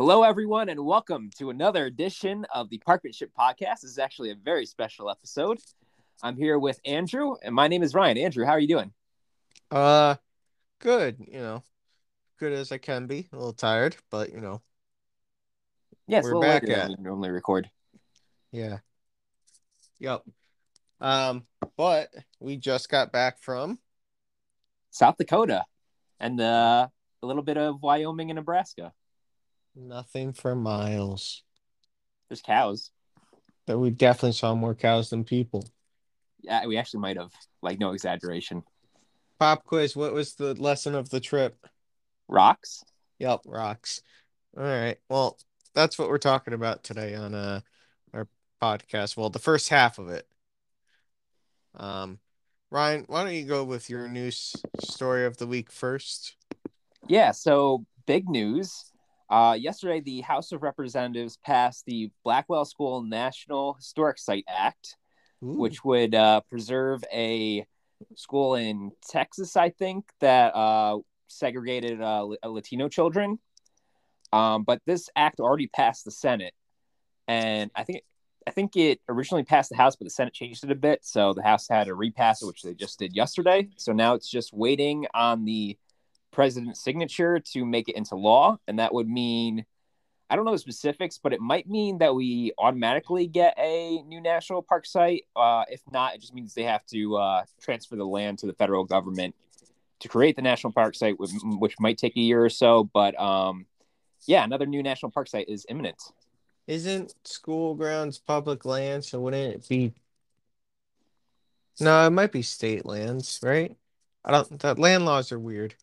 Hello, everyone, and welcome to another edition of the Parkmanship Podcast. This is actually a very special episode. I'm here with Andrew, and my name is Ryan. Andrew, how are you doing? Uh, good. You know, good as I can be. A little tired, but you know, Yes, We're back at- we normally record. yeah. Yep. Um, but we just got back from South Dakota and uh, a little bit of Wyoming and Nebraska. Nothing for miles. There's cows. But we definitely saw more cows than people. Yeah, we actually might have, like, no exaggeration. Pop quiz. What was the lesson of the trip? Rocks? Yep, rocks. All right. Well, that's what we're talking about today on uh our podcast. Well, the first half of it. Um, Ryan, why don't you go with your news story of the week first? Yeah, so big news. Uh, yesterday, the House of Representatives passed the Blackwell School National Historic Site Act, Ooh. which would uh, preserve a school in Texas, I think, that uh, segregated uh, Latino children. Um, but this act already passed the Senate, and I think I think it originally passed the House, but the Senate changed it a bit, so the House had to repass it, which they just did yesterday. So now it's just waiting on the president's signature to make it into law, and that would mean I don't know the specifics, but it might mean that we automatically get a new national park site. Uh, if not, it just means they have to uh, transfer the land to the federal government to create the national park site, which, might take a year or so. But um, yeah, another new national park site is imminent. Isn't school grounds public land? So wouldn't it be? No, it might be state lands, right? I don't. The land laws are weird.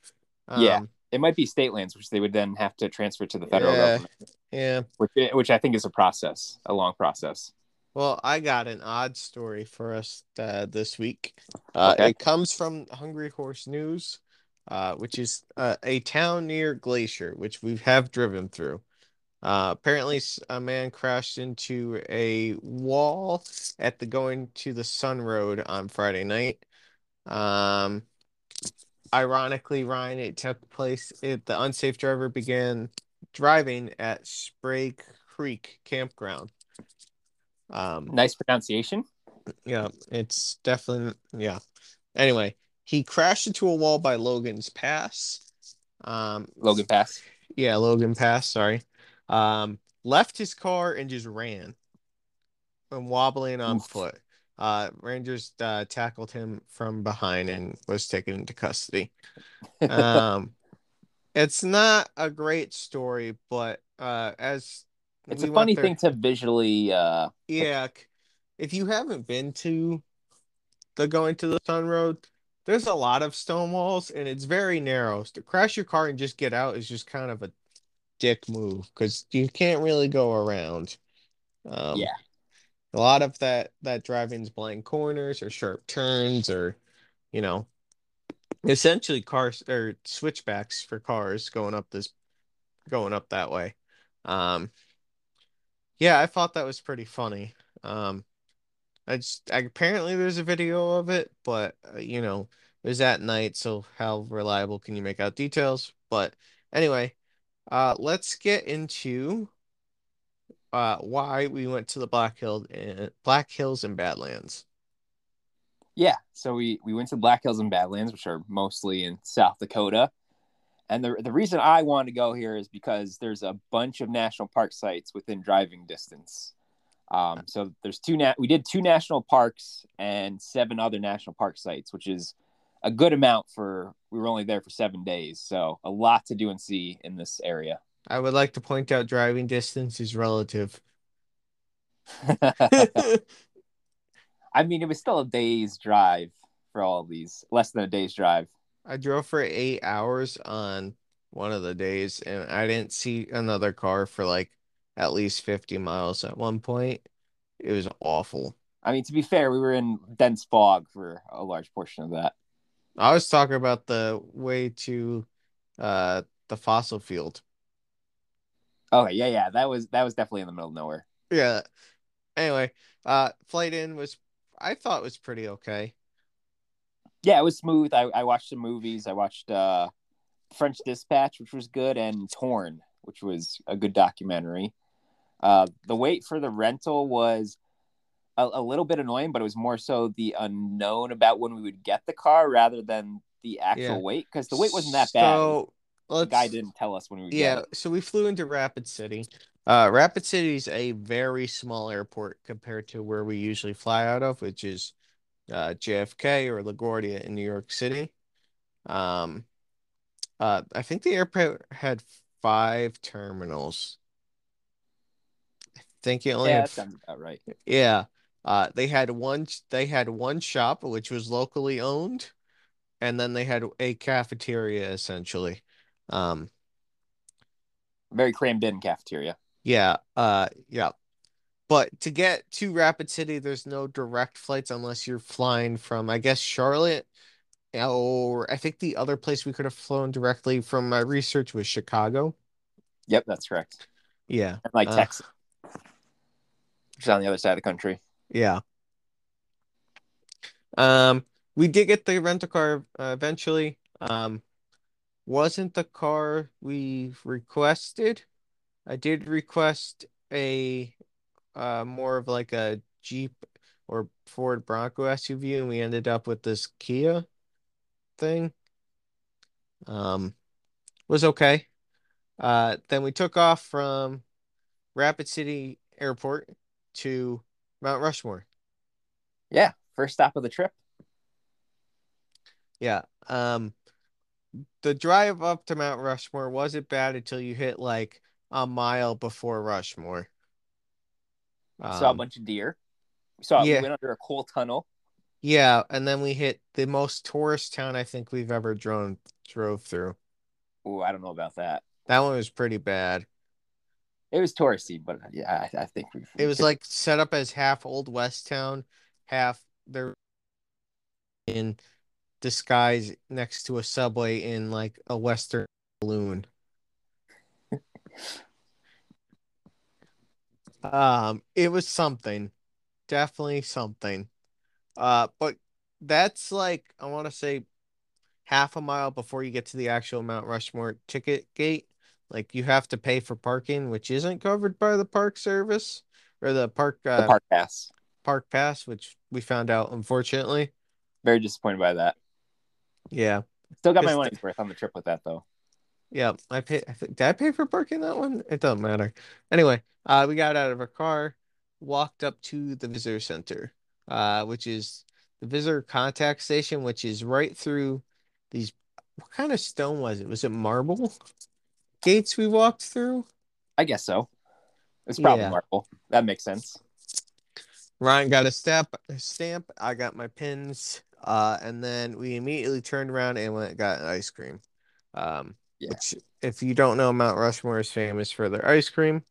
Yeah. Um, It might be state lands, which they would then have to transfer to the federal Yeah. government, yeah. which, which I think is a process, a long process. Well, I got an odd story for us uh, this week. Uh, Okay. It comes from Hungry Horse News, uh, which is uh, a town near Glacier, which we have driven through. Uh, apparently, a man crashed into a wall at the going to the Sun Road on Friday night. Um, ironically, Ryan, it took place. It, the unsafe driver began driving at Sprague Creek Campground. Um, Nice pronunciation. yeah, it's definitely yeah. Anyway, he crashed into a wall by Logan's Pass. Um, Logan Pass. yeah, Logan Pass, sorry. Um, left his car and just ran. And wobbling on Oof. foot. Uh, Rangers uh, tackled him from behind and was taken into custody. Um, it's not a great story, but uh, as It's we a funny there- thing to visually uh, yeah, if you haven't been to the going to the Sun Road, there's a lot of stone walls and it's very narrow. So to crash your car and just get out is just kind of a dick move because you can't really go around. Um, Yeah. A lot of that that driving's blind corners or sharp turns or you know, essentially cars or switchbacks for cars going up this going up that way. Um, yeah, I thought that was pretty funny. Um, I just I, apparently there's a video of it, but uh, you know, it was at night, so how reliable can you make out details? But anyway, uh, let's get into uh why we went to the Black Hill and Black Hills and Badlands. Yeah, so we we went to Black Hills and Badlands, which are mostly in South Dakota. And the the reason I wanted to go here is because there's a bunch of national park sites within driving distance. Um, so there's two nat we did two national parks and seven other national park sites, which is a good amount for we were only there for seven days. So a lot to do and see in this area. I would like to point out driving distance is relative. I mean, it was still a day's drive for all of these, less than a day's drive. I drove for eight hours on one of the days, and I didn't see another car for like at least 50 miles at one point. It was awful. I mean, to be fair, we were in dense fog for a large portion of that. I was talking about the way to uh the fossil field. Okay, yeah, yeah, that was that was definitely in the middle of nowhere. Yeah. Anyway, uh flight in was I thought was pretty okay. Yeah, it was smooth. I, I watched some movies. I watched uh French Dispatch, which was good, and Torn, which was a good documentary. Uh, the wait for the rental was a, a, little bit annoying, but it was more so the unknown about when we would get the car rather than the actual yeah. wait because the wait wasn't that bad. So the guy didn't tell us when we were yeah. So we flew into Rapid City. Uh, Rapid City is a very small airport compared to where we usually fly out of, which is uh, JFK or LaGuardia in New York City. Um, uh, I think the airport had five terminals. I think it only yeah, had, about right. Yeah. Uh, they had one. They had one shop which was locally owned, and then they had a cafeteria essentially. Um, very crammed in cafeteria. Yeah. Uh. Yeah. But to get to Rapid City, there's no direct flights unless you're flying from, I guess, Charlotte or I think the other place we could have flown directly from my research was Chicago. Yep, that's correct. Yeah. And like uh, Texas. Which is on the other side of the country. Yeah. Um, we did get the rental car uh, eventually. Um, wasn't the car we requested. I did request a uh more of like a Jeep or Ford Bronco SUV, and we ended up with this Kia thing. Um, was okay. Uh, then we took off from Rapid City Airport to Mount Rushmore. Yeah, first stop of the trip. Yeah. Um, the drive up to Mount Rushmore wasn't bad until you hit like a mile before Rushmore. Um, saw a um, bunch of deer. We saw yeah. we went under a coal tunnel. Yeah, and then we hit the most tourist town I think we've ever drove drove through. Oh, I don't know about that. That one was pretty bad. It was touristy, but yeah, I, I think we. It was like set up as half old west town, half they're in disguise next to a subway in like a western balloon. um, it was something, definitely something. Uh, but that's like I want to say half a mile before you get to the actual Mount Rushmore ticket gate. Like you have to pay for parking, which isn't covered by the park service or the park uh, the park pass. Park pass, which we found out unfortunately. Very disappointed by that. Yeah. Still got my money's worth on the trip with that though. Yeah, I pay. I think, did I pay for parking that one? It doesn't matter. Anyway, uh, we got out of our car, walked up to the visitor center uh, which is the visitor contact station, which is right through these. What kind of stone was it? Was it marble gates we walked through? I guess so. It's probably yeah. marble. That makes sense. Ryan got a step a stamp. I got my pins. Uh, and then we immediately turned around and went got ice cream. Um, yeah. which if you don't know, Mount Rushmore is famous for their ice cream.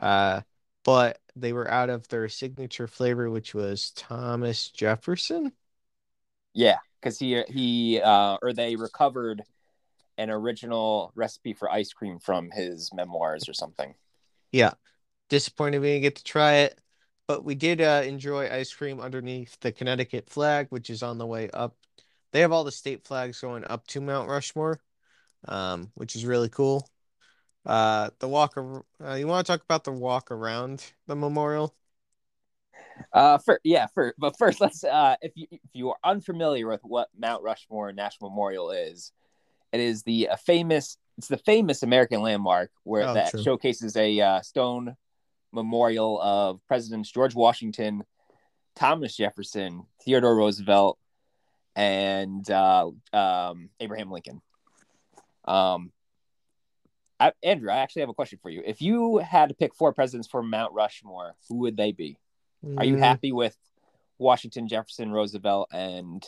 Uh, but they were out of their signature flavor, which was Thomas Jefferson. Yeah, because he he uh, or they recovered an original recipe for ice cream from his memoirs or something. Yeah, disappointed we didn't get to try it, but we did uh, enjoy ice cream underneath the Connecticut flag, which is on the way up. They have all the state flags going up to Mount Rushmore, um, which is really cool. Uh, the walk. Uh, you want to talk about the walk around the memorial? Uh, for yeah, for but first, let's uh, if you if you are unfamiliar with what Mount Rushmore National Memorial is, it is the uh, famous. It's the famous American landmark where oh, that true. showcases a uh, stone memorial of Presidents George Washington, Thomas Jefferson, Theodore Roosevelt, and uh, um, Abraham Lincoln. Um, I, Andrew, I actually have a question for you. If you had to pick four presidents for Mount Rushmore, who would they be? Mm. Are you mm. happy with Washington, Jefferson, Roosevelt, and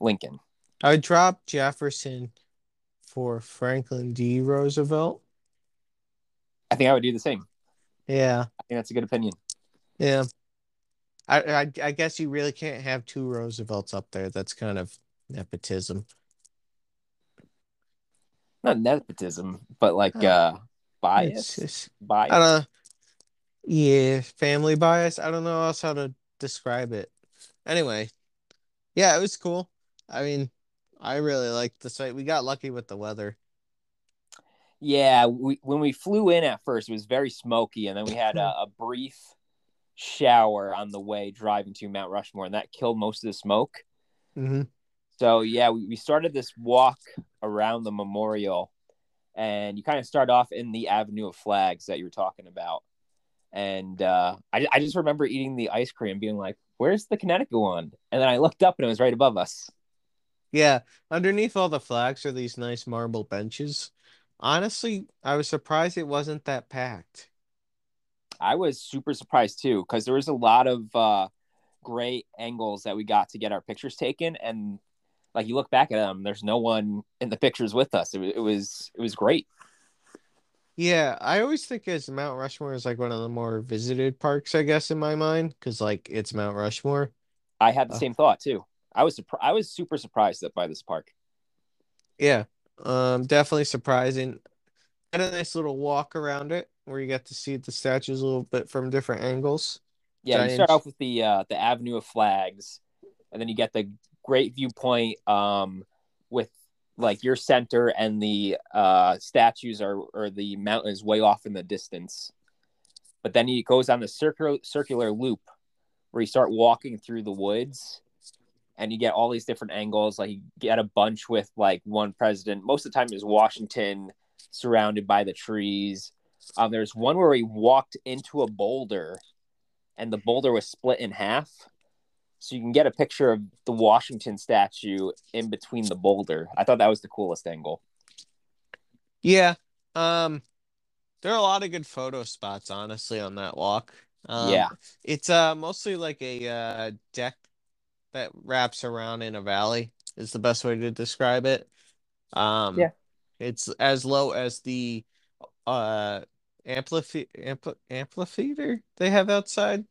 Lincoln? I would drop Jefferson for Franklin D. Roosevelt. I think I would do the same. Yeah, I think that's a good opinion. Yeah, I, I, I guess you really can't have two Roosevelts up there. That's kind of nepotism not nepotism, but like uh bias. Just, bias. I don't Yeah, family bias. I don't know else how to describe it. Anyway, yeah, it was cool. I mean, I really liked the site. We got lucky with the weather. Yeah, we, when we flew in at first, it was very smoky, and then we had a, a brief shower on the way driving to Mount Rushmore, and that killed most of the smoke. Mm-hmm. So yeah, we, we started this walk around the memorial, and you kind of start off in the Avenue of Flags that you were talking about, and uh, I I just remember eating the ice cream, being like, "Where's the Connecticut one?" And then I looked up, and it was right above us. Yeah, underneath all the flags are these nice marble benches. Honestly, I was surprised it wasn't that packed. I was super surprised too because there was a lot of uh, great angles that we got to get our pictures taken, and like you look back at them, there's no one in the pictures with us. It, it was it was great. Yeah, I always think as Mount Rushmore is like one of the more visited parks, I guess, in my mind, because like it's Mount Rushmore. I had the Uh. same thought too. I was surprised. I was super surprised that by this park. Yeah, um, definitely surprising. Had a nice little walk around it where you get to see the statues a little bit from different angles. Yeah, you start off with the uh, the Avenue of Flags, and then you get the great viewpoint um, with like your center and the uh, statues are or the mountain is way off in the distance. But then he goes on the circular circular loop where you start walking through the woods and you get all these different angles. Like you get a bunch with like one president. Most of the time is Washington surrounded by the trees. Um, there's one where he walked into a boulder and the boulder was split in half. So you can get a picture of the Washington statue in between the boulder. I thought that was the coolest angle. Yeah, um, there are a lot of good photo spots, honestly, on that walk. Um, yeah. it's uh mostly like a uh deck that wraps around in a valley is the best way to describe it. Um, Yeah. it's as low as the uh amphitheater ampl amphitheater they have outside.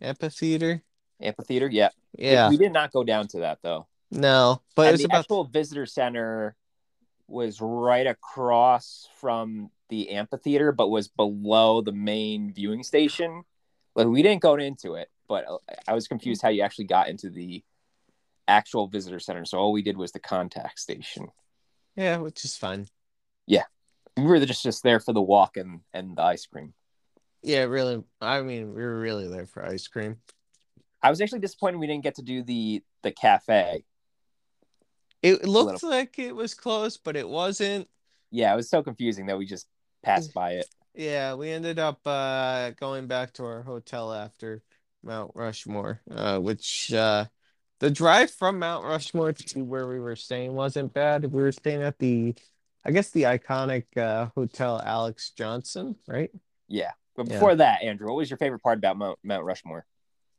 Amphitheater. Amphitheater. Yeah. Yeah, We did not go down to that though. no, but it was the about actual visitor center was right across from the amphitheater, but was below the main viewing station. Like we didn't go into it, but uh, I was confused how you actually got into the actual visitor center. So all we did was the contact station. yeah, which is fine. Yeah, we were just just there for the walk and and the ice cream. Yeah, really. I mean, we were really there for ice cream. I was actually disappointed we didn't get to do the the cafe. It looked like it was close, but it wasn't. Yeah, it was so confusing that we just passed by it. Yeah, we ended up uh going back to our hotel after Mount Rushmore, uh, which uh the drive from Mount Rushmore to where we were staying wasn't bad. We were staying at the, I guess the iconic uh Hotel Alex Johnson, right? Yeah. But Yeah. before that, Andrew, what was your favorite part about Mount Mount Rushmore?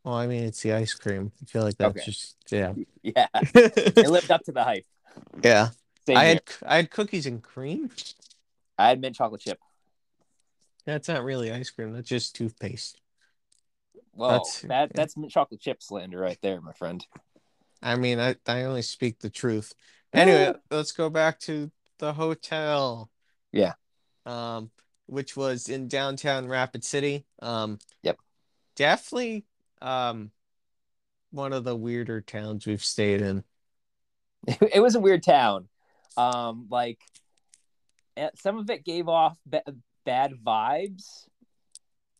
Well, I mean, it's the ice cream. I feel like that's Okay. just yeah. Yeah, it lived up to the hype. Yeah. Same I here. had I had cookies and cream. I had mint chocolate chip. That's not really ice cream. That's just toothpaste. Whoa, That's- that yeah. that's chocolate chip slander right there, my friend. I mean, I, I only speak the truth. Anyway, let's go back to the hotel. Yeah. Um, which was in downtown Rapid City. Um, Yep. Definitely um one of the weirder towns we've stayed in. it was a weird town. Um, like eh, some of it gave off ba- bad vibes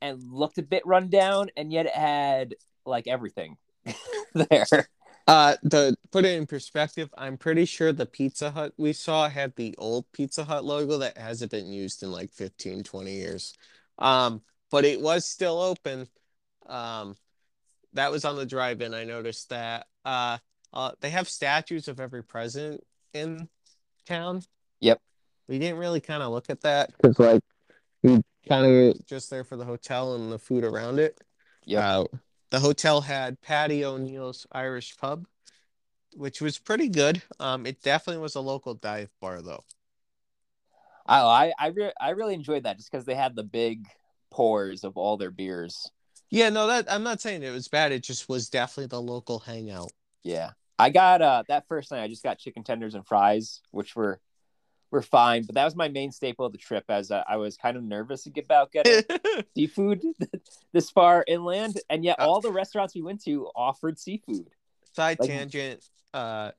and looked a bit run down, and yet it had like everything there. Uh, the put it in perspective, I'm pretty sure the Pizza Hut we saw had the old Pizza Hut logo that hasn't been used in like 15, 20 years. Um, but it was still open. Um, that was on the drive-in. I noticed that. Uh, uh, they have statues of every president in town. Yep. We didn't really kind of look at that because like we kind of just there for the hotel and the food around it. Yeah. Uh, the hotel had Paddy O'Neill's Irish Pub, which was pretty good. Um, it definitely was a local dive bar though. I I I, re- I really enjoyed that just because they had the big pours of all their beers. Yeah, no, that I'm not saying it was bad. It just was definitely the local hangout. Yeah, I got uh that first night. I just got chicken tenders and fries, which were were fine. But that was my main staple of the trip, as uh, I was kind of nervous about getting seafood this far inland, and yet Uh, all the restaurants we went to offered seafood. Side Like- tangent. Uh,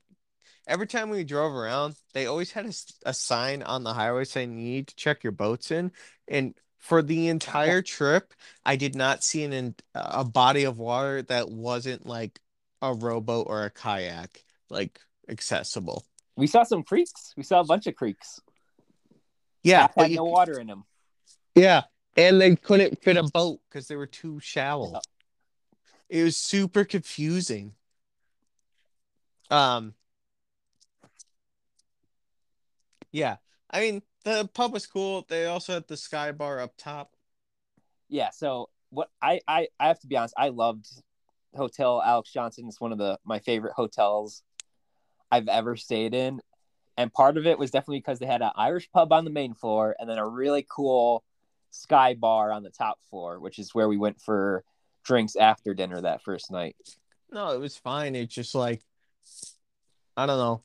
every time we drove around, they always had a sign on the highway saying you need to check your boats in. And for the entire trip, I did not see an a body of water that wasn't like a rowboat or a kayak like accessible. We saw some creeks. We saw a bunch of creeks. Yeah, had you- no water in them. yeah, and they couldn't fit a boat because they were too shallow. Yeah. It was super confusing. Um, yeah, I mean the pub was cool. They also had the sky bar up top. Yeah. So what I I I have to be honest. I loved Hotel Alex Johnson. It's one of the my favorite hotels I've ever stayed in, and part of it was definitely because they had an Irish pub on the main floor and then a really cool sky bar on the top floor, which is where we went for drinks after dinner that first night. No, it was fine. It's just like I don't know.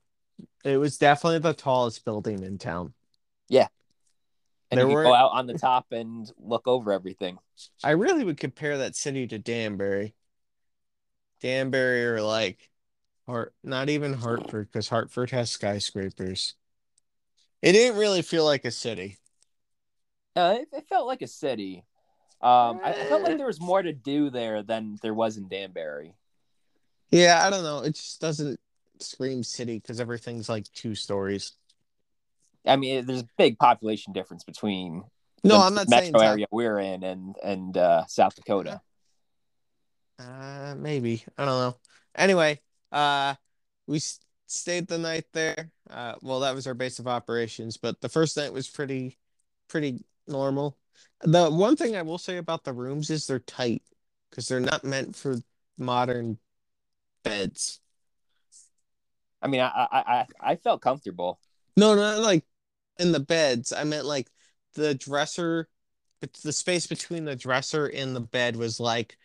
It was definitely the tallest building in town. Yeah. And There you were- go out on the top and look over everything. I really would compare that city to Danbury. Danbury or like Hart, not even Hartford, because Hartford has skyscrapers. It didn't really feel like a city. Uh, it, it felt like a city. Um, I, I felt Eh. like there was more to do there than there was in Danbury. Yeah, I don't know. It just doesn't scream city because everything's like two stories. I mean, there's a big population difference between No, the I'm not saying metro area we're in and and uh, South Dakota. Uh, maybe. I don't know. Anyway, uh, we stayed the night there. Uh, well, that was our base of operations, but the first night was pretty, pretty normal. The one thing I will say about the rooms is they're tight because they're not meant for modern beds. I mean, I I I, I felt comfortable. No, not like in the beds. I meant like the dresser, the space between the dresser and the bed was like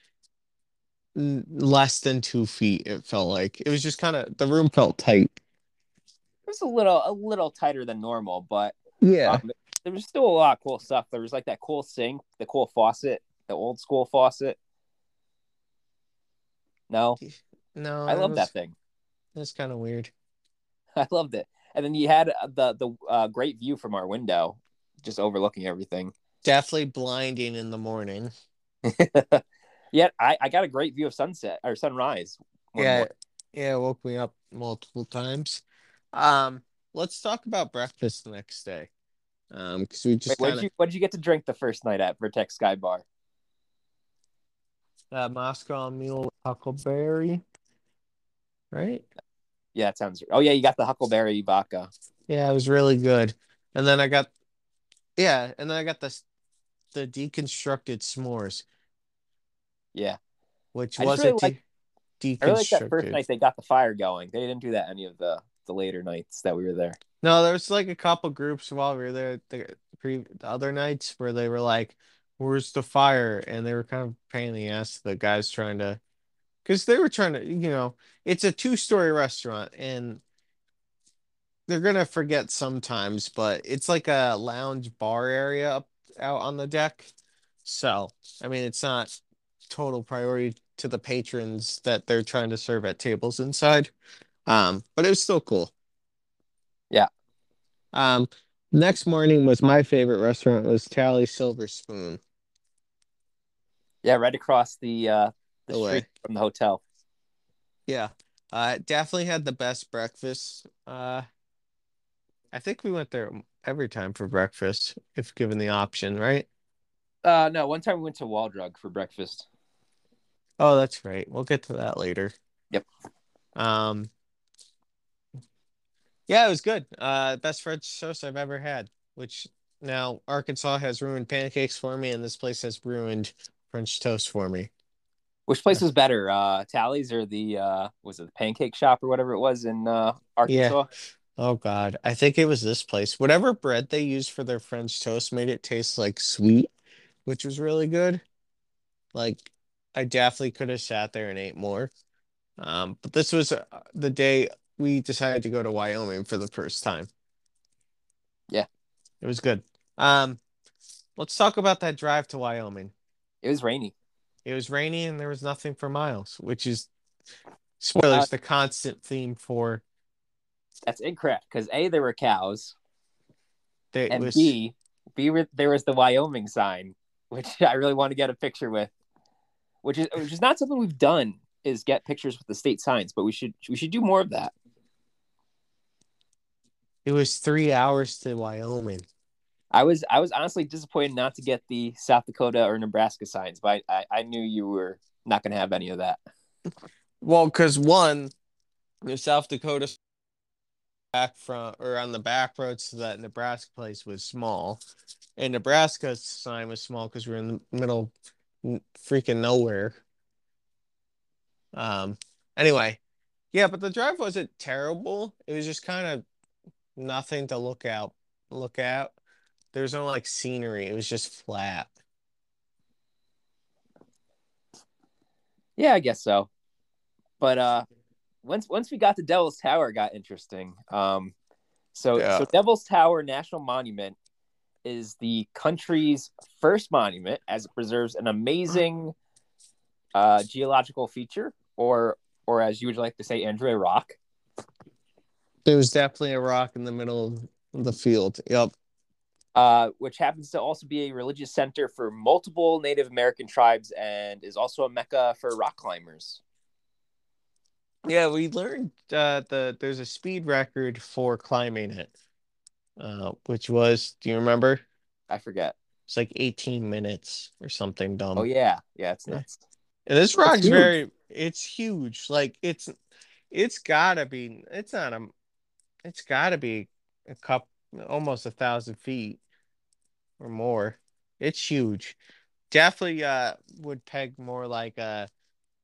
less than two feet. It felt like it was just kind of the room felt tight. It was a little a little tighter than normal, but Yeah. um, there was still a lot of cool stuff. There was like that cool sink, the cool faucet, the old school faucet. No, No, I love was, that thing. That's kind of weird. I loved it. And then you had the the uh, great view from our window, just overlooking everything. Definitely blinding in the morning. Yet I, I got a great view of sunset or sunrise. yeah, yeah, woke me up multiple times. Um, let's talk about breakfast the next day. Um, because we just what kind did you what did you get to drink the first night at Vertex Sky Bar? uh, Moscow Mule Huckleberry, right? Yeah, it sounds. Oh yeah, you got the Huckleberry vodka. Yeah, it was really good. And then I got, yeah, and then I got the the deconstructed s'mores, Yeah, which I wasn't really de- I really like that first night they got the fire going. They didn't do that any of the the later nights that we were there. No, there was like a couple groups while we were there the, pre the other nights where they were like, "Where's the fire?" And they were kind of pain in the ass. The guys trying to, because they were trying to, you know, it's a two-story restaurant and they're gonna forget sometimes, but it's like a lounge bar area up out on the deck. So, I mean, it's not total priority to the patrons that they're trying to serve at tables inside. Um, but it was still cool. Yeah. Um, next morning was my favorite restaurant was Tally Silver Spoon. Yeah, right across the uh the street from the hotel. Yeah. Uh, definitely had the best breakfast. Uh, I think we went there every time for breakfast, if given the option, right? Uh no, one time we went to Wall Drug for breakfast. Oh, that's right. We'll get to that later. Yep. Um, yeah, it was good. Uh, best French toast I've ever had, which now Arkansas has ruined pancakes for me, and this place has ruined French toast for me. Which place was better, uh Tally's or the uh was it the pancake shop or whatever it was in uh Arkansas? Oh God, I think it was this place. Whatever bread they used for their French toast made it taste like sweet, which was really good. Like I definitely could have sat there and ate more. Um, but this was uh, the day we decided to go to Wyoming for the first time. Yeah. It was good. Um, let's talk about that drive to Wyoming. It was rainy. It was rainy and there was nothing for miles, which is spoilers, Uh, the constant theme for That's incorrect because A, there were cows, There and was B, B, there was the Wyoming sign, which I really want to get a picture with, which is which is not something we've done. Is get pictures with the state signs, but we should we should do more of that. it was three hours to Wyoming. I was I was honestly disappointed not to get the South Dakota or Nebraska signs, but I, I, I knew you were not going to have any of that. Well, because one, the South Dakota back from or on the back roads so that Nebraska place was small, and Nebraska's sign was small because we are in the middle, of freaking nowhere. Um. Anyway, yeah, but the drive wasn't terrible. It was just kind of nothing to look out, look at. There was no like scenery. It was just flat. Yeah, I guess so. But uh, once once we got to Devil's Tower, it got interesting. Um, so Yeah. so Devil's Tower National Monument is the country's first monument, as it preserves an amazing uh, geological feature, or or as you would like to say, Andrew a Rock. There was definitely a rock in the middle of the field. Yep. uh, which happens to also be a religious center for multiple Native American tribes and is also a mecca for rock climbers. Yeah, we learned uh, the there's a speed record for climbing it, uh, which was, do you remember? I forget. It's like 18 minutes or something dumb. Oh yeah, yeah, it's nuts. And this rock's very, it's huge. Like it's, it's gotta be. It's not a, it's gotta be a cup, almost a thousand feet or more. It's huge. Definitely, uh, would peg more like a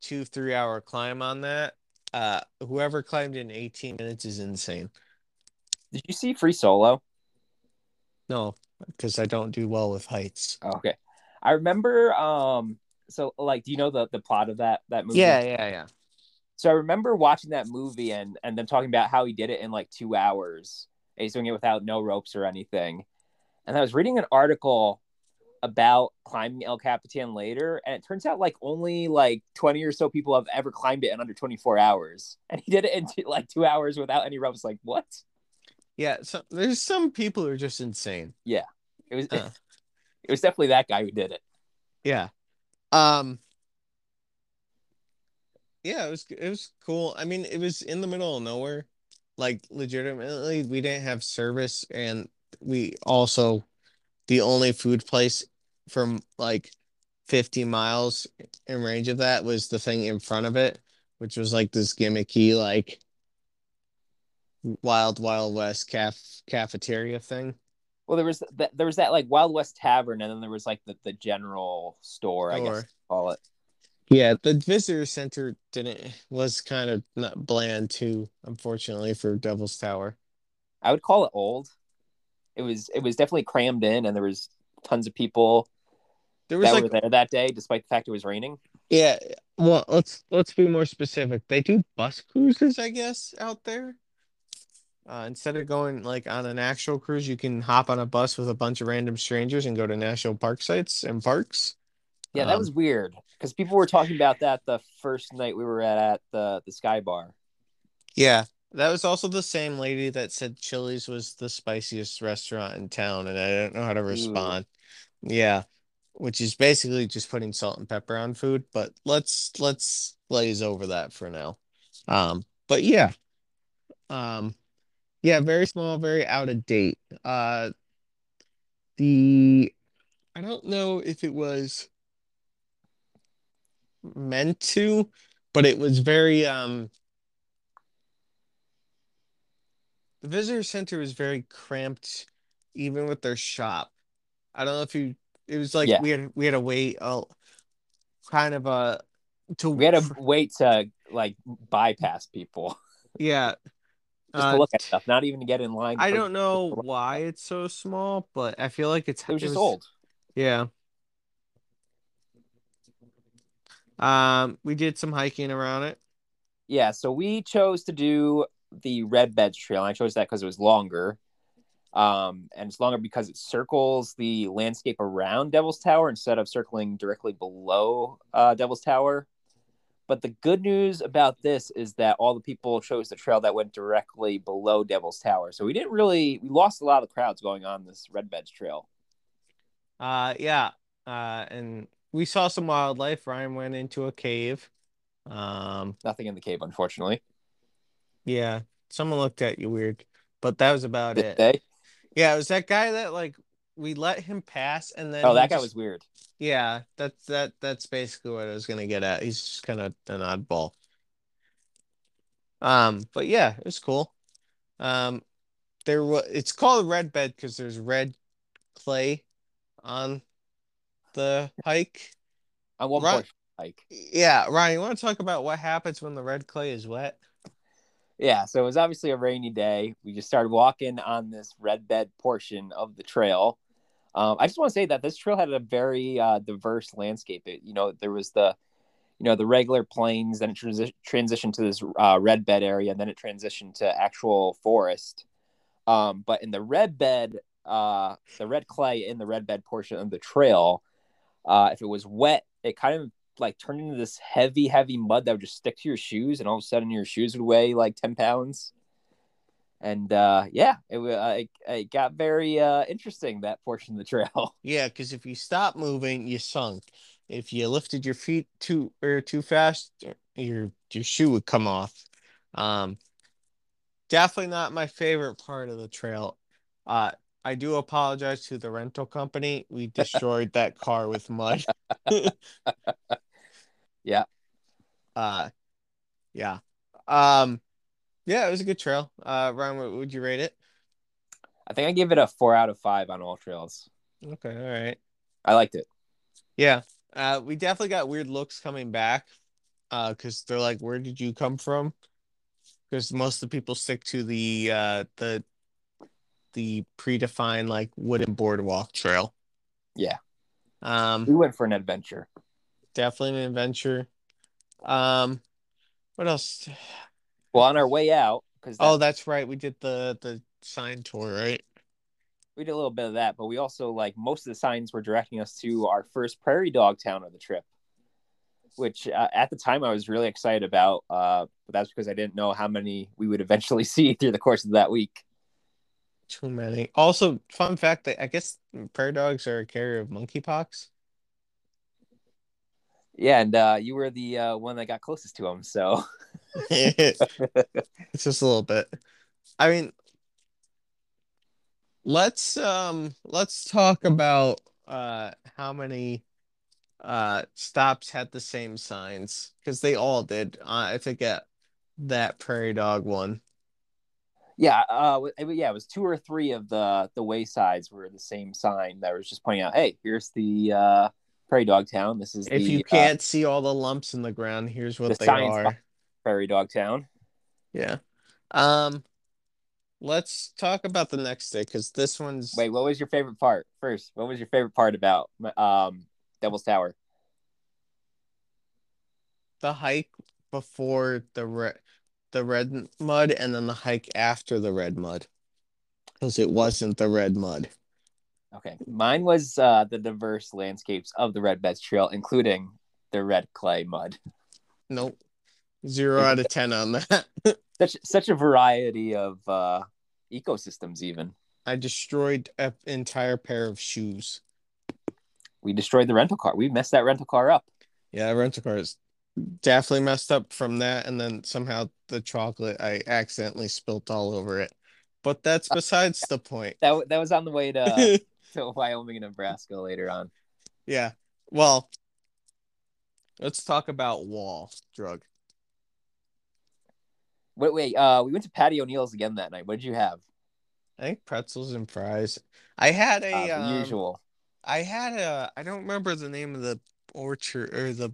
two, three hour climb on that. Uh, whoever climbed in 18 minutes is insane. Did you see Free Solo? No, because I don't do well with heights. Oh, okay, I remember. Um, so like, do you know the the plot of that that movie? Yeah, yeah, yeah. So I remember watching that movie and and them talking about how he did it in like two hours. And he's doing it without no ropes or anything. And I was reading an article about climbing El Capitan later, and it turns out like only like twenty or so people have ever climbed it in under twenty four hours, and he did it in two, like two hours without any ropes. Like what? Yeah, so there's some people who are just insane. Yeah. It was Uh. it was definitely that guy who did it. Yeah. Um Yeah, it was it was cool. I mean, it was in the middle of nowhere. Like legitimately, we didn't have service and we also the only food place from like 50 miles in range of that was the thing in front of it, which was like this gimmicky like Wild Wild West caf cafeteria thing. Well, there was that there was that like Wild West Tavern, and then there was like the, the general store, I guess Or- you call it. Yeah, the visitor center didn't was kind of not bland too, unfortunately for Devil's Tower. I would call it old. It was it was definitely crammed in, and there was tons of people There was that like were there that day, despite the fact it was raining. yeah, well, let's let's be more specific. They do bus cruises, I guess, out there. Uh, instead of going like on an actual cruise, you can hop on a bus with a bunch of random strangers and go to national park sites and parks. Yeah, that Um, was weird because people were talking about that the first night we were at, at the the Sky Bar. Yeah, that was also the same lady that said Chili's was the spiciest restaurant in town, and I don't know how to respond. Yeah, which is basically just putting salt and pepper on food, but let's let's glaze over that for now. Um, but yeah. Um, yeah, very small, very out of date. Uh, the I don't know if it was meant to, but it was very um The visitor center was very cramped, even with their shop. I don't know if you. It was like Yeah. we had we had to wait a kind of a to We had to wait to like bypass people yeah. Just Uh, to look at stuff, not even to get in line. I don't know why it's so small, but I feel like it's It was just old. Yeah. Um, we did some hiking around it. Yeah, so we chose to do the Red Beds Trail. I chose that because it was longer. Um, and it's longer because it circles the landscape around Devil's Tower instead of circling directly below uh, Devil's Tower. But the good news about this is that all the people chose the trail that went directly below Devil's Tower. So we didn't really we lost a lot of crowds going on this Red Beds Trail. Uh yeah. Uh and we saw some wildlife. Ryan went into a cave. Um Nothing in the cave, unfortunately. yeah, someone looked at you weird, but that was about Did it. they? Yeah, it was that guy that like we let him pass and then Oh, that guy just- was weird. Yeah, that's that that's basically what I was gonna get at. He's just kind of an oddball. Um, but yeah, it was cool. Um, there was it's called red bed because there's red clay on the hike. On one portion, like Yeah, Ryan, you want to talk about what happens when the red clay is wet? Yeah, so it was obviously a rainy day. We just started walking on this red bed portion of the trail. Um, I just want to say that this trail had a very uh, diverse landscape. It, you know, there was the, you know, the regular plains, then it transi- transitioned to this uh, red bed area, and then it transitioned to actual forest. Um, but in the red bed, uh, the red clay in the red bed portion of the trail, uh, if it was wet, it kind of like turned into this heavy, heavy mud that would just stick to your shoes, and all of a sudden your shoes would weigh like ten pounds. And uh, yeah, it, uh, it it got very uh, interesting that portion of the trail. Yeah, because if you stop moving, you sunk. If you lifted your feet too or too fast, your your shoe would come off. Um, definitely not my favorite part of the trail. Uh, I do apologize to the rental company. We destroyed that car with mud. Yeah. Uh, yeah. Um, yeah, it was a good trail. Uh, Ryan, what would you rate it? I think I give it a four out of five on all trails. Okay, all right. I liked it. Yeah. Uh, we definitely got weird looks coming back. Uh, because they're like, where did you come from? Because most of the people stick to the uh the the predefined like wooden boardwalk trail. Yeah, Um, we went for an adventure. definitely an adventure. Um, what else? Well, on our way out, because Oh, that's right. We did the the sign tour, right? we did a little bit of that, but we also like most of the signs were directing us to our first prairie dog town of the trip, which uh, at the time I was really excited about. Uh, but that's because I didn't know how many we would eventually see through the course of that week. Too many. Also, fun fact that I guess prairie dogs are a carrier of monkeypox. Yeah, and uh, you were the uh, one that got closest to him, so it's just a little bit. I mean, let's um let's talk about uh how many uh stops had the same signs because they all did. Uh, I forget that prairie dog one. Yeah, uh, yeah, it was two or three of the the waysides were the same sign that was just pointing out, hey, here's the uh, prairie dog town. This is If the you uh, can't see all the lumps in the ground, here's what the they are. prairie dog town. Yeah. Um, let's talk about the next day because this one's Wait, what was your favorite part first? What was your favorite part about um, Devil's Tower? the hike before the red the red mud and then the hike after the red mud because it wasn't the red mud Okay, mine was uh, the diverse landscapes of the Red Beds Trail, including the red clay mud. nope zero out of ten on that Such such a variety of uh, ecosystems. Even i destroyed an entire pair of shoes we destroyed the rental car. We messed that rental car up. yeah rental cars definitely messed up from that and then somehow the chocolate i accidentally spilt all over it but that's besides the point That that was on the way to, to Wyoming and Nebraska later on. yeah well let's talk about wall drug Wait, wait. Uh, we went to Paddy O'Neill's again that night. What did you have? I think pretzels and fries. I had Uh, a the um, usual. I had a I don't remember the name of the orchard or the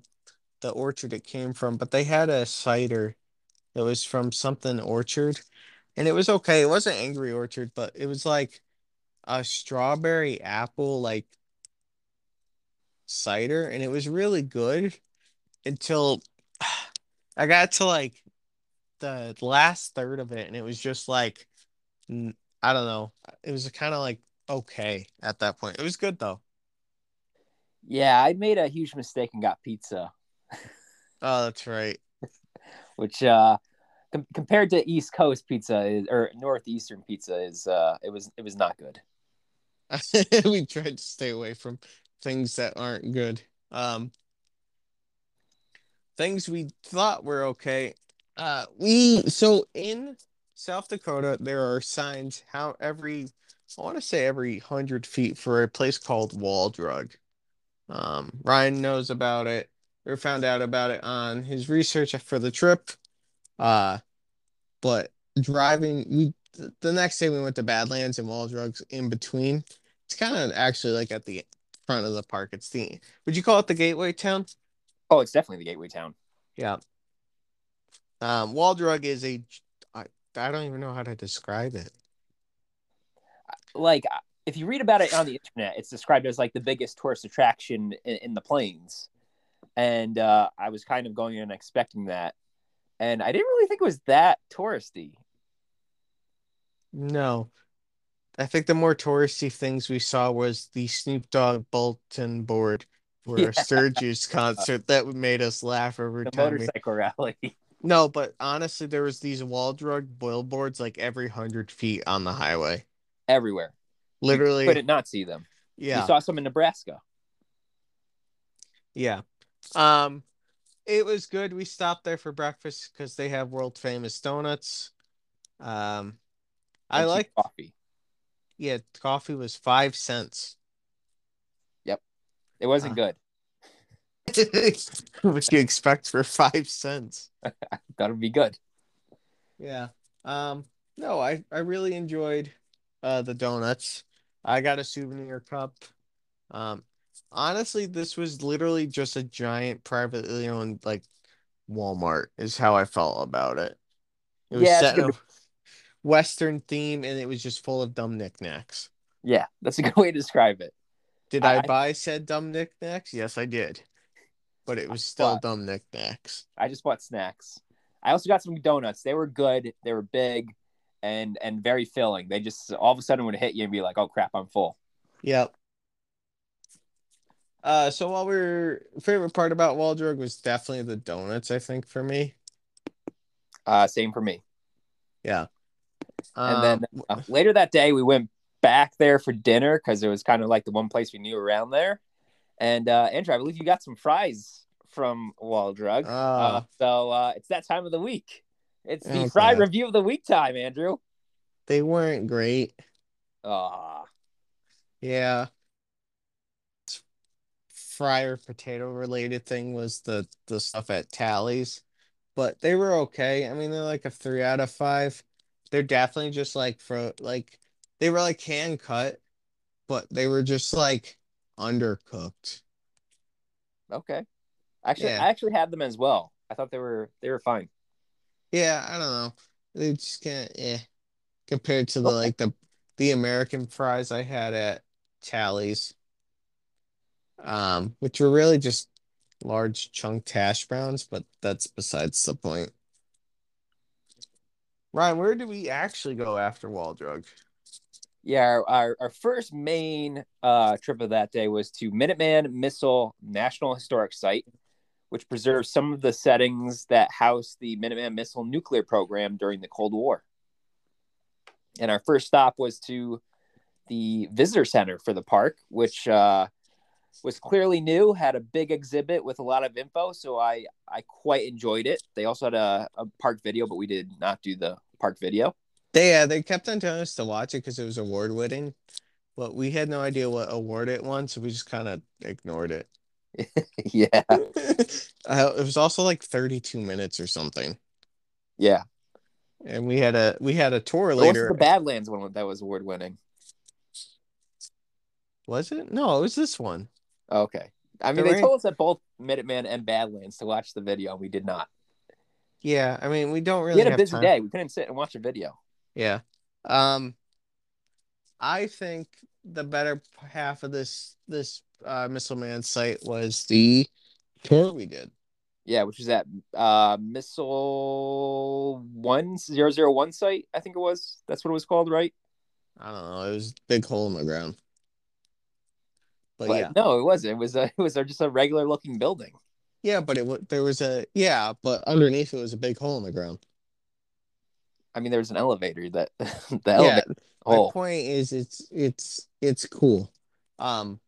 the orchard it came from, but they had a cider that was from something orchard and it was okay. It wasn't Angry Orchard, but it was like a strawberry apple like cider and it was really good until I got to like the last third of it and it was just like I don't know. It was kind of like okay at that point. It was good though. Yeah, I made a huge mistake and got pizza. Oh, that's right. which uh, com- compared to East Coast pizza is, or Northeastern pizza is uh, it was it was not good. we tried to stay away from things that aren't good. Um, things we thought were okay. Uh, we so in South Dakota there are signs how every I want to say every hundred feet for a place called Wall Drug. Um, Ryan knows about it or found out about it on his research for the trip. Uh, but driving we the next day we went to Badlands and Wall Drugs in between. It's kind of actually like at the front of the park. It's the would you call it the gateway town? Oh, it's definitely the gateway town. Yeah. Um, Wall Drug is a I, I don't even know how to describe it. Like if you read about it on the internet, it's described as like the biggest tourist attraction in, in the plains. And uh, I was kind of going in expecting that. And I didn't really think it was that touristy. No. I think the more touristy things we saw was the Snoop Dogg bulletin board for Yeah. a Sturgis concert that made us laugh every The time. we- motorcycle rally. No, but honestly, there was these wall drug billboards like every hundred feet on the highway. everywhere. Literally, You couldn't not see them. yeah, You saw some in Nebraska. yeah. Um, it was good. We stopped there for breakfast because they have world famous donuts. Um, I like. coffee. Yeah, coffee was five cents. Yep, it wasn't Uh, good. what you expect for five cents? That'll be good. Yeah. Um. No, I I really enjoyed uh the donuts. I got a souvenir cup. Um. Honestly, this was literally just a giant privately owned like Walmart. Is how I felt about it. It was Yeah, set in gonna Western theme, and it was just full of dumb knickknacks. Yeah, that's a good way to describe it. Did I- I, I- buy said dumb knickknacks? Yes, I did. But it was still bought- dumb knickknacks. I just bought snacks. I also got some donuts. They were good. They were big and and very filling. They just all of a sudden would hit you and be like, "Oh crap, I'm full." Yep. Uh, so while we're favorite part about Wall Drug was definitely the donuts, I think for me. Uh, same for me. Yeah. And then Um, uh, later that day, we went back there for dinner because it was kind of like the one place we knew around there. And uh, Andrew, I believe you got some fries from Wall Drug. uh, Uh, so uh, it's that time of the week. It's the Okay. fry review of the week time, Andrew. they weren't great. Ah, Yeah. Fryer potato related thing was the the stuff at Tally's, but they were okay. I mean, they're like a three out of five. They're definitely just like for like they were like hand cut, but they were just like undercooked. okay. Actually, Yeah. I actually had them as well. I thought they were they were fine. Yeah, I don't know. They just can't, Yeah, Compared to the Okay. like the the American fries I had at Tally's, um, which were really just large chunked hash browns, but that's besides the point. Ryan, where did we actually go after Wall Drug? Yeah, our, our, our first main uh, trip of that day was to Minuteman Missile National Historic Site, which preserves some of the settings that housed the Minuteman Missile nuclear program during the Cold War. And our first stop was to the visitor center for the park, which uh, was clearly new, had a big exhibit with a lot of info. So I, I quite enjoyed it. They also had a, a park video, but we did not do the park video. They yeah, they kept on telling us to watch it because it was award winning, but we had no idea what award it won, so we just kind of ignored it. yeah. uh, it was also like 32 minutes or something. Yeah. And we had a we had a tour later. the Badlands one that was award winning. Was it? No, it was this one. Okay. I mean, The they rain- told us that both Minuteman and Badlands to watch the video, and we did not. Yeah, I mean we don't really we had a have busy time. day. We couldn't sit and watch a video. Yeah. Um I think the better half of this this uh Missile Man site was the tour we did. Yeah, which was that uh, Missile One Zero Zero One site. I think it was. That's what it was called, right? I don't know, it was a big hole in the ground. But, But yeah. no, it wasn't. It was a, it was just a regular looking building. Yeah, but it there was a yeah, but underneath it was a big hole in the ground. I mean, there was an elevator that the Yeah, elevator my point is it's it's it's cool. Um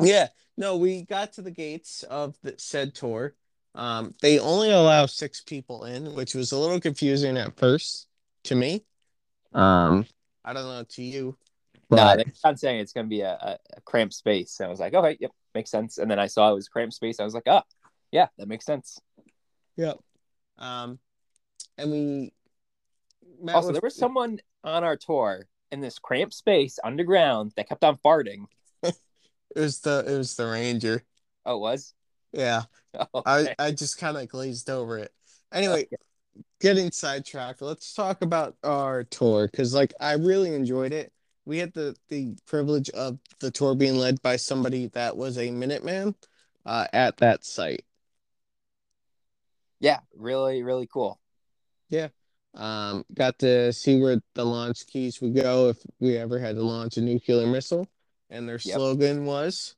yeah, no, we got to the gates of the said tour. Um they only allow six people in, which was a little confusing at first to me. Um I don't know to you. No, But they kept saying it's going to be a, a, cramped space. And I was like, okay, yep, makes sense. And then I saw it was cramped space. I was like, oh, yeah, that makes sense. Yep. Um, and we met Also, with- there was someone on our tour in this cramped space underground that kept on farting. It was the it was the ranger. Oh, it was? Yeah, Oh, I okay. I just kind of glazed over it. Anyway, getting sidetracked. Let's talk about our tour because like I really enjoyed it. We had the the privilege of the tour being led by somebody that was a Minuteman uh, at that site. yeah, really, really cool. Yeah, um, got to see where the launch keys would go if we ever had to launch a nuclear missile, and their Yep. slogan was.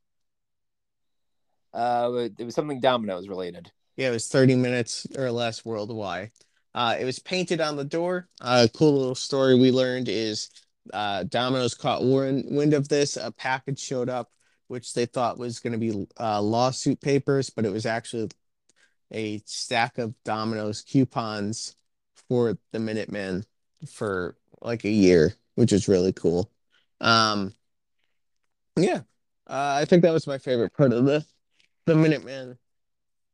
Uh, it was something Domino's related. Yeah, it was 30 minutes or less worldwide. Uh, it was painted on the door. A cool little story we learned is uh, Domino's caught wind, of this. A package showed up, which they thought was going to be uh, lawsuit papers, but it was actually a stack of Domino's coupons for the Minutemen for like a year, which is really cool. Um, yeah, uh, I think that was my favorite part of the the Minuteman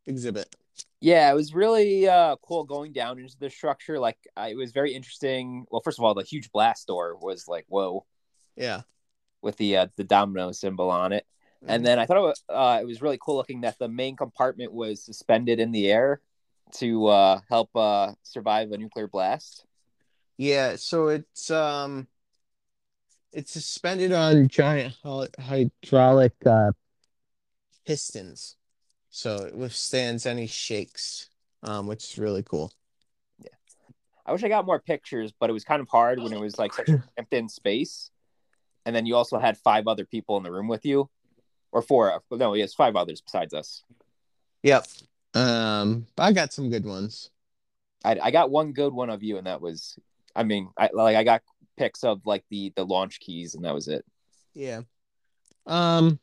exhibit. Yeah, it was really uh, cool going down into the structure. Like, I, it was very interesting. Well, first of all, the huge blast door was like, whoa, Yeah. with the uh, the domino symbol on it. And then I thought it was, uh, it was really cool looking that the main compartment was suspended in the air to uh, help uh, survive a nuclear blast. Yeah, so it's um it's suspended on giant hydraulic uh pistons. So it withstands any shakes, um, which is really cool. Yeah, I wish I got more pictures, but it was kind of hard when it was like such a cramped in space. And then you also had five other people in the room with you, or four. No, yes, five others besides us. Yep. Um, I got some good ones. I, I got one good one of you, and that was, I mean, I like I got pics of like the the launch keys, and that was it. Yeah. Um,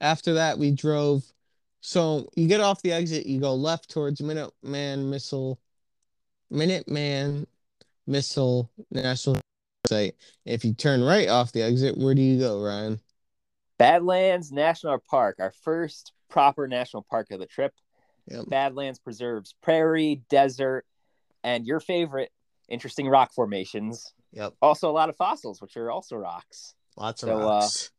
after that we drove. So you get off the exit, you go left towards Minuteman Missile, Minuteman Missile National Site. If you turn right off the exit, where do you go, Ryan? Badlands National Park, our first proper national park of the trip. Yep. Badlands preserves prairie, desert, and your favorite interesting rock formations. Yep. Also, a lot of fossils, which are also rocks. Lots of So, uh, rocks.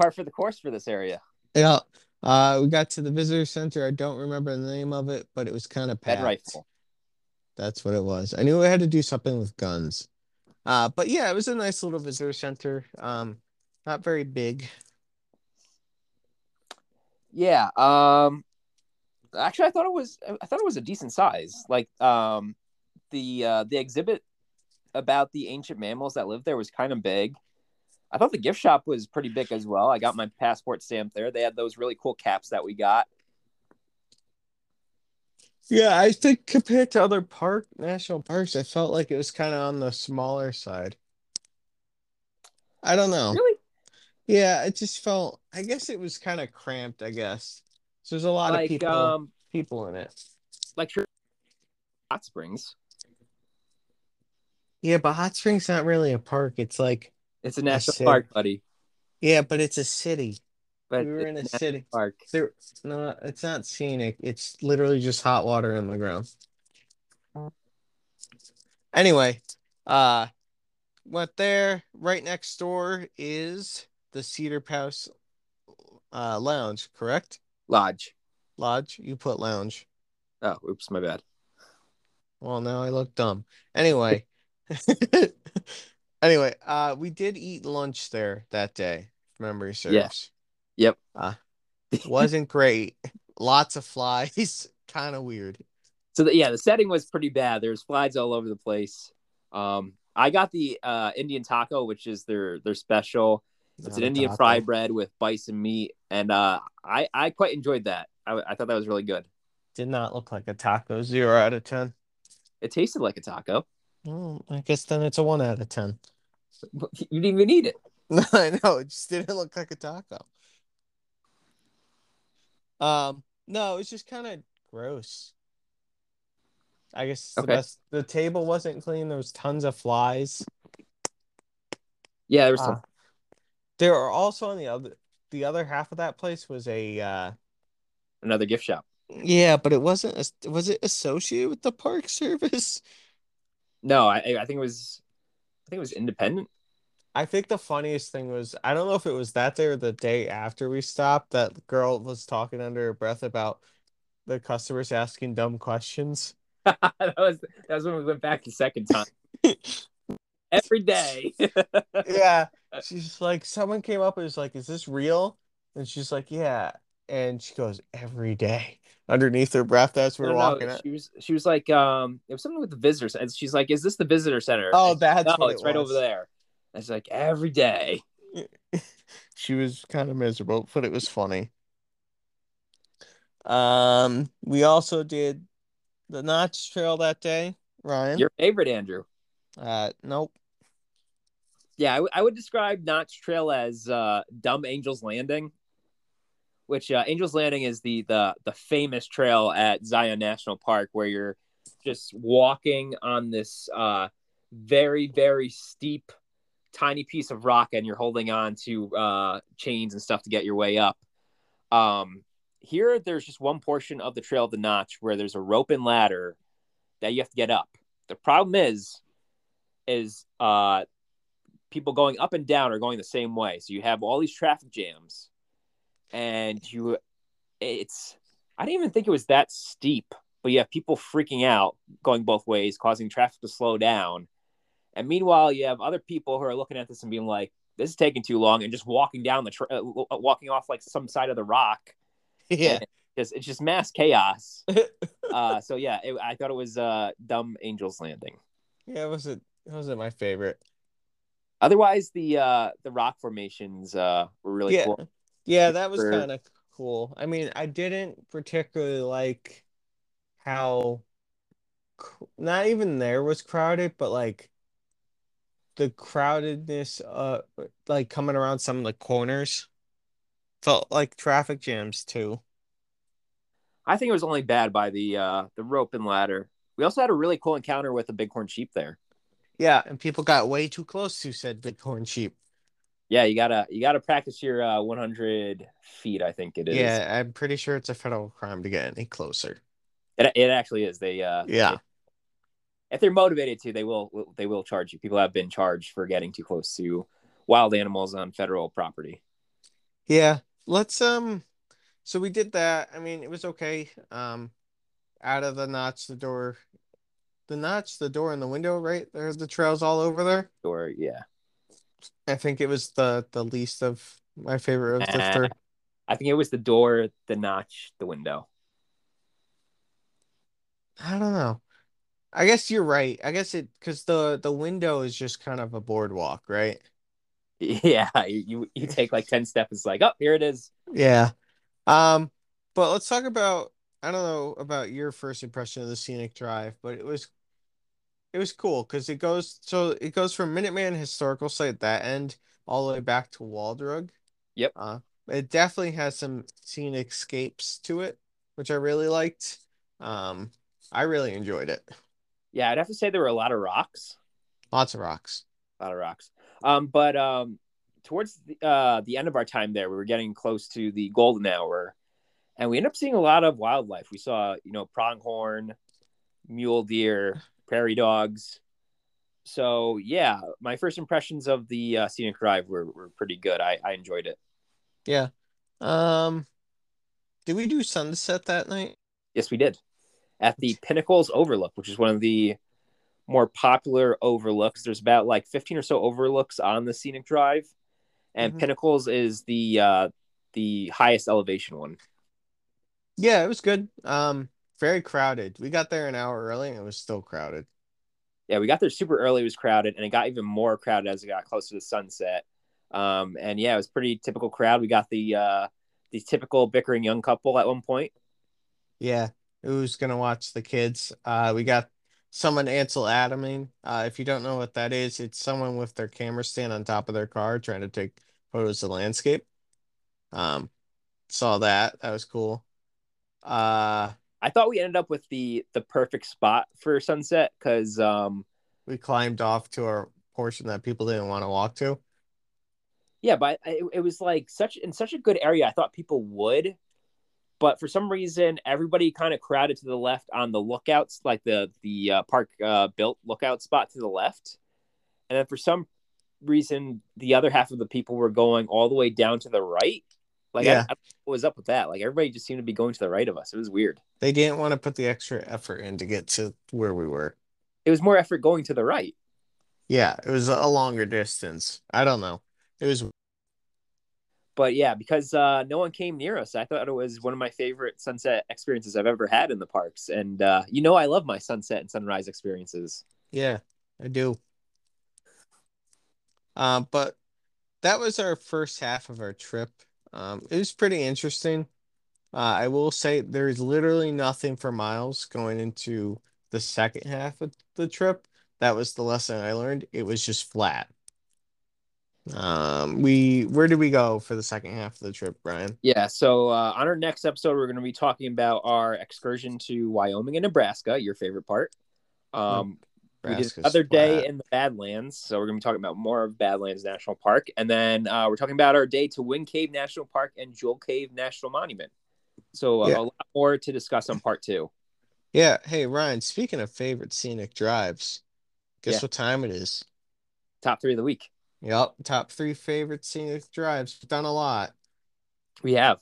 Par for the course for this area. Yeah. Uh, we got to the visitor center. I don't remember the name of it, but it was kind of packed. rifle. That's what it was. I knew I had to do something with guns. Uh, but yeah, it was a nice little visitor center. Um, not very big. Yeah. Um. Actually, I thought it was. I thought it was a decent size. Like, um, the uh, the exhibit about the ancient mammals that lived there was kind of big. I thought the gift shop was pretty big as well. I got my passport stamp there. They had those really cool caps that we got. Yeah, I think compared to other park national parks, I felt like it was kind of on the smaller side. I don't know. Really? Yeah, it just felt. I guess it was kind of cramped. I guess so. There's a lot of people um, people in it. like sure, hot springs. Yeah, but Hot Springs not really a park. It's like It's a national see. park, buddy. yeah, but it's a city. But we were in a city. park. There, no, it's not scenic. It's literally just hot water in the ground. Anyway, uh, went there. Right next door is the Cedar House, uh, lounge. Correct? Lodge. Lodge. You put lounge. Oh, oops, my bad. Well, now I look dumb. Anyway, anyway, uh, we did eat lunch there that day. if Memory serves. Yeah. Yep. Uh, wasn't great. Lots of flies. kind of weird. So the, yeah, the setting was pretty bad. There's flies all over the place. Um, I got the uh, Indian taco, which is their their special. It's Not an Indian taco. fry bread with bison meat and uh, I I quite enjoyed that. I, I thought that was really good. Did not look like a taco. Zero out of ten. It tasted like a taco. Well, I guess then it's a one out of ten. You didn't even eat it. No, I know it just didn't look like a taco. Um, no, it was just kind of gross. I guess the best. The table wasn't clean. There was tons of flies. Yeah, there was some. Uh, there are also on the other the other half of that place was a uh another gift shop. yeah, but it wasn't was it associated with the park service? No, I I think it was think it was independent. I think the funniest thing was I don't know if it was that day or the day after we stopped that girl was talking under her breath about the customers asking dumb questions. that was that was when we went back the second time. Every day. yeah, she's like someone came up and was like, "Is this real?" And she's like, "Yeah." And she goes, "Every day." Underneath her breath as we No, were no, walking. out. she was she was like um it was something with the visitors and she's like is this the visitor center Oh, And- that's no what it's it right was. over there and she's like every day she was kind of miserable, but it was funny. Um, we also did the Notch Trail that day, Ryan. your favorite Andrew Uh, nope. yeah I, w- I would describe Notch Trail as uh Dumb Angels Landing which uh, Angels Landing is the the the famous trail at Zion National Park where you're just walking on this uh very very steep tiny piece of rock and you're holding on to uh chains and stuff to get your way up. Um here there's just one portion of the trail of the notch where there's a rope and ladder that you have to get up. The problem is is uh people going up and down are going the same way. So you have all these traffic jams and you it's i didn't even think it was that steep but you have people freaking out going both ways causing traffic to slow down and meanwhile you have other people who are looking at this and being like this is taking too long and just walking down the tra- uh, walking off like some side of the rock Yeah. because it's just mass chaos uh so yeah it, i thought it was uh dumb angels landing yeah, it wasn't it wasn't my favorite. otherwise the uh the rock formations uh were really yeah. cool Yeah, that was kind of cool. I mean, I didn't particularly like how not even there was crowded, but like the crowdedness uh like coming around some of the corners felt like traffic jams too. I think it was only bad by the uh the rope and ladder. We also had a really cool encounter with a bighorn sheep there. Yeah, and people got way too close to said bighorn sheep. Yeah, you gotta you gotta practice your uh 100 feet. I think it is. Yeah, I'm pretty sure it's a federal crime to get any closer. it, it actually is. They uh Yeah. if they're motivated to, they will they will charge you. People have been charged for getting too close to wild animals on federal property. Yeah, let's um so we did that. I mean, it was okay. Um out of the notch the door the notch, the door and the window, right? There's the trails all over there. Or yeah, I think it was the the least of my favorite of the Ah. three. I think it was the door, the notch, the window. I don't know. I guess you're right. I guess it because the the window is just kind of a boardwalk, right? Yeah, you you, you take like ten steps. It's like, oh, here it is. Yeah. Um, but let's talk about I don't know about your first impression of the scenic drive, but it was it was cool because it goes so it goes from Minuteman Historical Site that end all the way back to Wall Drug. Yep. Uh, it definitely has some scenic escapes to it, which I really liked. Um, I really enjoyed it. Yeah, I'd have to say there were a lot of rocks. Lots of rocks. a lot of rocks. Um, but um, towards the, uh, the end of our time there, we were getting close to the golden hour, and we ended up seeing a lot of wildlife. We saw, you know, pronghorn, mule deer, prairie dogs. So yeah, my first impressions of the uh, scenic drive were, were pretty good. I, I enjoyed it. Yeah. Um, did we do sunset that night? Yes, we did at the Pinnacles Overlook, which is one of the more popular overlooks. There's about like 15 or so overlooks on the scenic drive, and Mhm. Pinnacles is the uh, the highest elevation one. Yeah, it was good. Um, very crowded. We got there an hour early and it was still crowded. Yeah, we got there super early. It was crowded, and it got even more crowded as it got closer to sunset. Um, and yeah, it was pretty typical crowd. We got the uh, the typical bickering young couple at one point. Yeah, who's gonna watch the kids? Uh, we got someone Ansel Adaming. Uh, if you don't know what that is, it's someone with their camera stand on top of their car trying to take photos of the landscape. Um, saw that. That was cool. Uh, I thought we ended up with the the perfect spot for sunset because um, we climbed off to our portion that people didn't want to walk to. Yeah, but it, it was like such in such a good area. I thought people would, but for some reason, everybody kind of crowded to the left on the lookouts, like the the uh, park uh, built lookout spot to the left, and then for some reason, the other half of the people were going all the way down to the right. Like, Yeah. I, I, what was up with that? Like, everybody just seemed to be going to the right of us. It was weird. They didn't want to put the extra effort in to get to where we were. It was more effort going to the right. Yeah, it was a longer distance. I don't know. It was But yeah, because uh, no one came near us, I thought it was one of my favorite sunset experiences I've ever had in the parks. And uh, you know, I love my sunset and sunrise experiences. yeah, I do. Um, but that was our first half of our trip. Um, it was pretty interesting. Uh, I will say there's literally nothing for miles going into the second half of the trip. That was the lesson I learned. It was just flat. Um, we where did we go for the second half of the trip, Brian? Yeah. So uh, on our next episode, we're going to be talking about our excursion to Wyoming and Nebraska, your favorite part. Um, we did another day in the Badlands, so we're going to be talking about more of Badlands National Park, and then uh, we're talking about our day to Wind Cave National Park and Jewel Cave National Monument. So uh, Yeah. a lot more to discuss on part two. Yeah. Hey, Ryan, speaking of favorite scenic drives, guess Yeah. what time it is? Top three of the week. Yep, top three favorite scenic drives. We've done a lot. We have.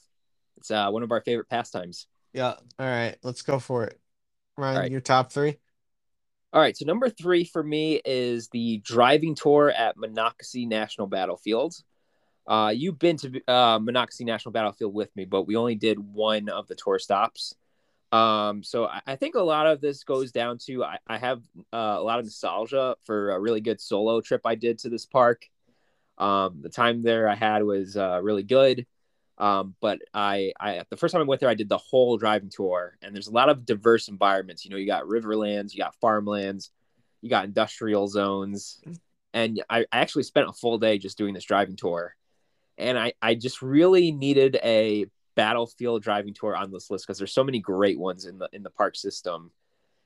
It's uh, one of our favorite pastimes. Yeah. All right, let's go for it. Ryan, right. your top three? All right, so number three for me is the driving tour at Monocacy National Battlefield. Uh, you've been to uh, Monocacy National Battlefield with me, but we only did one of the tour stops. Um, so I, I think a lot of this goes down to I, I have uh, a lot of nostalgia for a really good solo trip I did to this park. Um, the time there I had was uh, really good. Um, but I, I, the first time I went there, I did the whole driving tour, and there's a lot of diverse environments. You know, you got riverlands, you got farmlands, you got industrial zones, and I, I actually spent a full day just doing this driving tour, and I, I just really needed a battlefield driving tour on this list because there's so many great ones in the in the park system,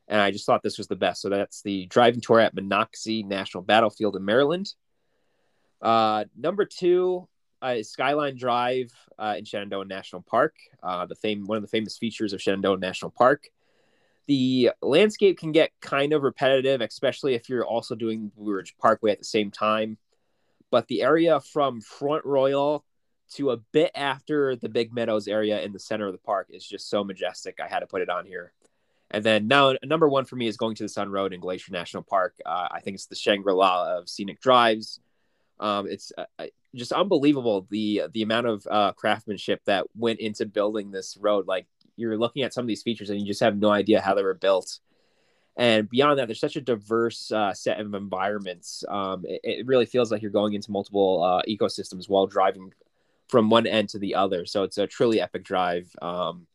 and I just thought this was the best. So that's the driving tour at Monocacy National Battlefield in Maryland. Uh, number two uh, Skyline Drive uh, in Shenandoah National Park. Uh, the fame, one of the famous features of Shenandoah National Park. The landscape can get kind of repetitive, especially if you're also doing Blue Ridge Parkway at the same time. But the area from Front Royal to a bit after the Big Meadows area in the center of the park is just so majestic. I had to put it on here. And then now, number one for me is going to the Sun Road in Glacier National Park. Uh, I think it's the Shangri La of scenic drives. Um, it's uh, just unbelievable the the amount of uh, craftsmanship that went into building this road. Like you're looking at some of these features and you just have no idea how they were built. And beyond that, there's such a diverse uh, set of environments. Um, it, it really feels like you're going into multiple uh, ecosystems while driving from one end to the other. So it's a truly epic drive. Um,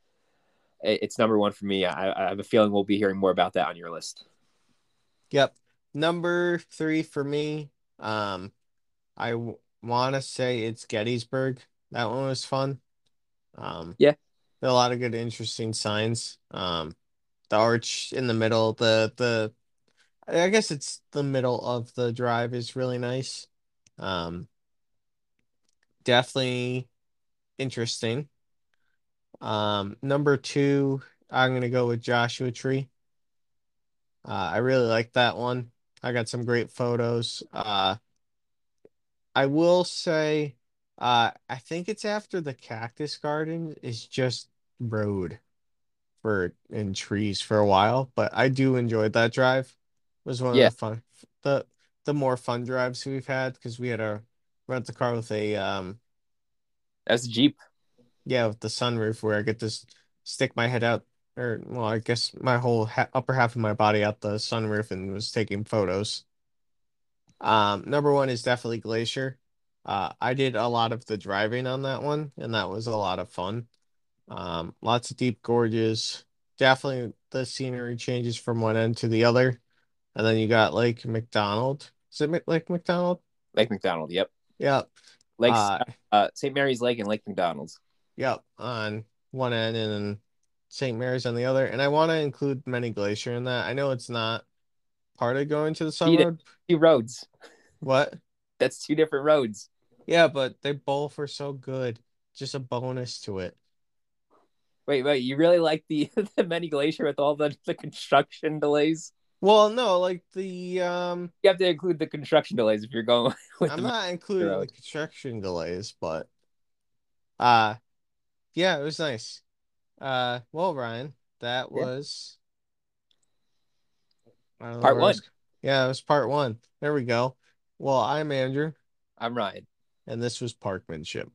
it- it's number one for me. I, I have a feeling we'll be hearing more about that on your list. Yep. Number three for me, um, I w want to say it's Gettysburg. That one was fun. Um, Yeah. a lot of good, interesting signs. Um, the arch in the middle, the the, I guess it's the middle of the drive is really nice. Um, definitely interesting. Um, number two, I'm gonna go with Joshua Tree. Uh, I really like that one. I got some great photos. Uh, I will say, uh, I think it's after the Cactus Garden is just road for and trees for a while, but I do enjoy that drive. It was one Yeah. of the fun, the the more fun drives we've had because we had a rent the car with a um That's a Jeep. yeah with the sunroof where I get to stick my head out or well I guess my whole ha upper half of my body out the sunroof and was taking photos. Um, number one is definitely Glacier. Uh, I did a lot of the driving on that one, and that was a lot of fun. Um, lots of deep gorges. Definitely the scenery changes from one end to the other. And then you got Lake McDonald. Is it Lake McDonald? Lake McDonald. Yep. Yep. Lake uh, uh, St. Mary's Lake and Lake McDonald's. Yep. On one end and then St. Mary's on the other. And I want to include Many Glacier in that. I know it's not part of going to the sun road. Two roads. What? That's two different roads. Yeah, but they both are so good. Just a bonus to it. Wait, wait, you really like the the Many Glacier with all the, the construction delays? Well, no, like the um you have to include the construction delays if you're going I'm not including road. the construction delays, but uh yeah, it was nice. Uh well, Ryan, that was yeah. Part one. Yeah, it was part one. There we go. Well, I'm Andrew. I'm Ryan. And this was Parkmanship.